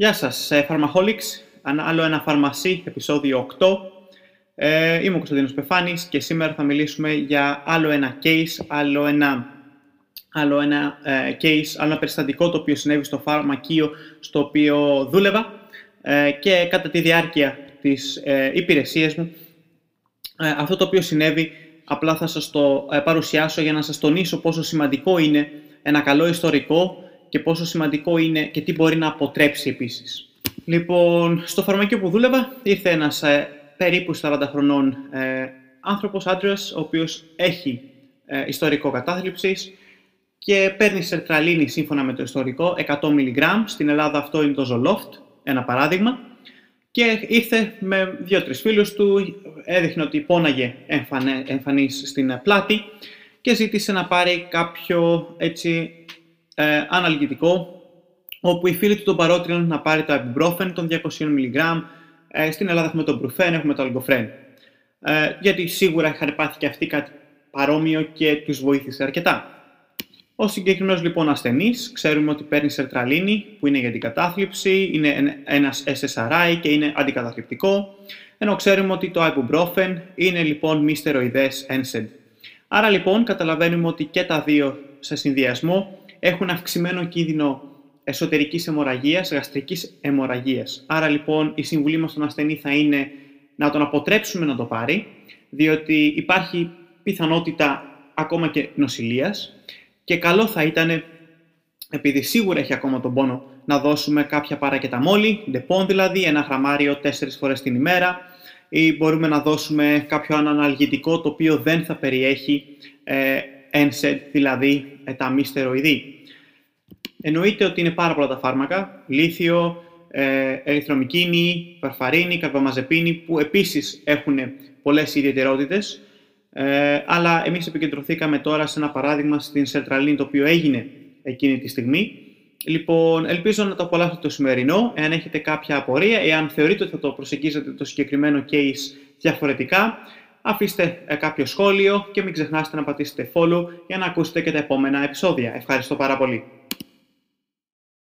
Γεια σας, ε, Pharmaholics, άλλο ένα φαρμασί, επεισόδιο 8. Ε, είμαι ο Κωνσταντίνος Πεφάνης και σήμερα θα μιλήσουμε για άλλο ένα case, άλλο ένα, άλλο ένα ε, case, άλλο ένα περιστατικό το οποίο συνέβη στο φαρμακείο στο οποίο δούλευα ε, και κατά τη διάρκεια της ε, υπηρεσίας μου ε, αυτό το οποίο συνέβη απλά θα σας το παρουσιάσω για να σας τονίσω πόσο σημαντικό είναι ένα καλό ιστορικό και πόσο σημαντικό είναι και τι μπορεί να αποτρέψει επίσης. Λοιπόν, στο φαρμακείο που δούλευα ήρθε ένας ε, περίπου 40 χρονών ε, άνθρωπος, άντρας, ο οποίος έχει ε, ιστορικό κατάθλιψης και παίρνει σερτραλίνη σύμφωνα με το ιστορικό 100 mg. Στην Ελλάδα αυτό είναι το Zoloft, ένα παράδειγμα. Και ήρθε με δύο-τρεις φίλους του, έδειχνε ότι πόναγε εμφανέ, εμφανής στην πλάτη και ζήτησε να πάρει κάποιο έτσι ε, αναλγητικό, όπου οι φίλοι του τον παρότριναν να πάρει το ibuprofen των 200 mg. Ε, στην Ελλάδα έχουμε το brufen, έχουμε το algofren. Ε, γιατί σίγουρα είχαν πάθει και αυτοί κάτι παρόμοιο και τους βοήθησε αρκετά. Ο συγκεκριμένος λοιπόν ασθενής, ξέρουμε ότι παίρνει σερτραλίνη, που είναι για την κατάθλιψη, είναι ένας SSRI και είναι αντικαταθλιπτικό, ενώ ξέρουμε ότι το ibuprofen είναι λοιπόν μη στεροειδές NSAID. Άρα λοιπόν καταλαβαίνουμε ότι και τα δύο σε συνδυασμό έχουν αυξημένο κίνδυνο εσωτερικής αιμορραγίας, γαστρικής αιμορραγίας. Άρα λοιπόν η συμβουλή μας στον ασθενή θα είναι να τον αποτρέψουμε να το πάρει, διότι υπάρχει πιθανότητα ακόμα και νοσηλείας και καλό θα ήταν, επειδή σίγουρα έχει ακόμα τον πόνο, να δώσουμε κάποια παρακεταμόλη, Depon δηλαδή, ένα γραμμάριο τέσσερις φορές την ημέρα ή μπορούμε να δώσουμε κάποιο αναλγητικό το οποίο δεν θα περιέχει ε, NSAID, δηλαδή ε, τα μη στεροειδή. Εννοείται ότι είναι πάρα πολλά τα φάρμακα, λίθιο, ε, ερυθρομικίνη, παρφαρίνη, καρπαμαζεπίνη, που επίσης έχουν πολλές ιδιαιτερότητες, ε, αλλά εμείς επικεντρωθήκαμε τώρα σε ένα παράδειγμα στην σερτραλίνη, το οποίο έγινε εκείνη τη στιγμή. Λοιπόν, ελπίζω να το απολαύσετε το σημερινό. Εάν έχετε κάποια απορία, εάν θεωρείτε ότι θα το προσεγγίζετε το συγκεκριμένο case διαφορετικά, αφήστε ε, κάποιο σχόλιο και μην ξεχνάτε να πατήσετε follow για να ακούσετε και τα επόμενα επεισόδια. Ευχαριστώ πάρα πολύ.